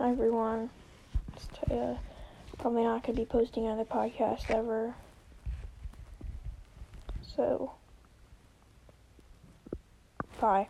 Hi everyone. Just, uh, probably not going to be posting another podcast ever. So, bye.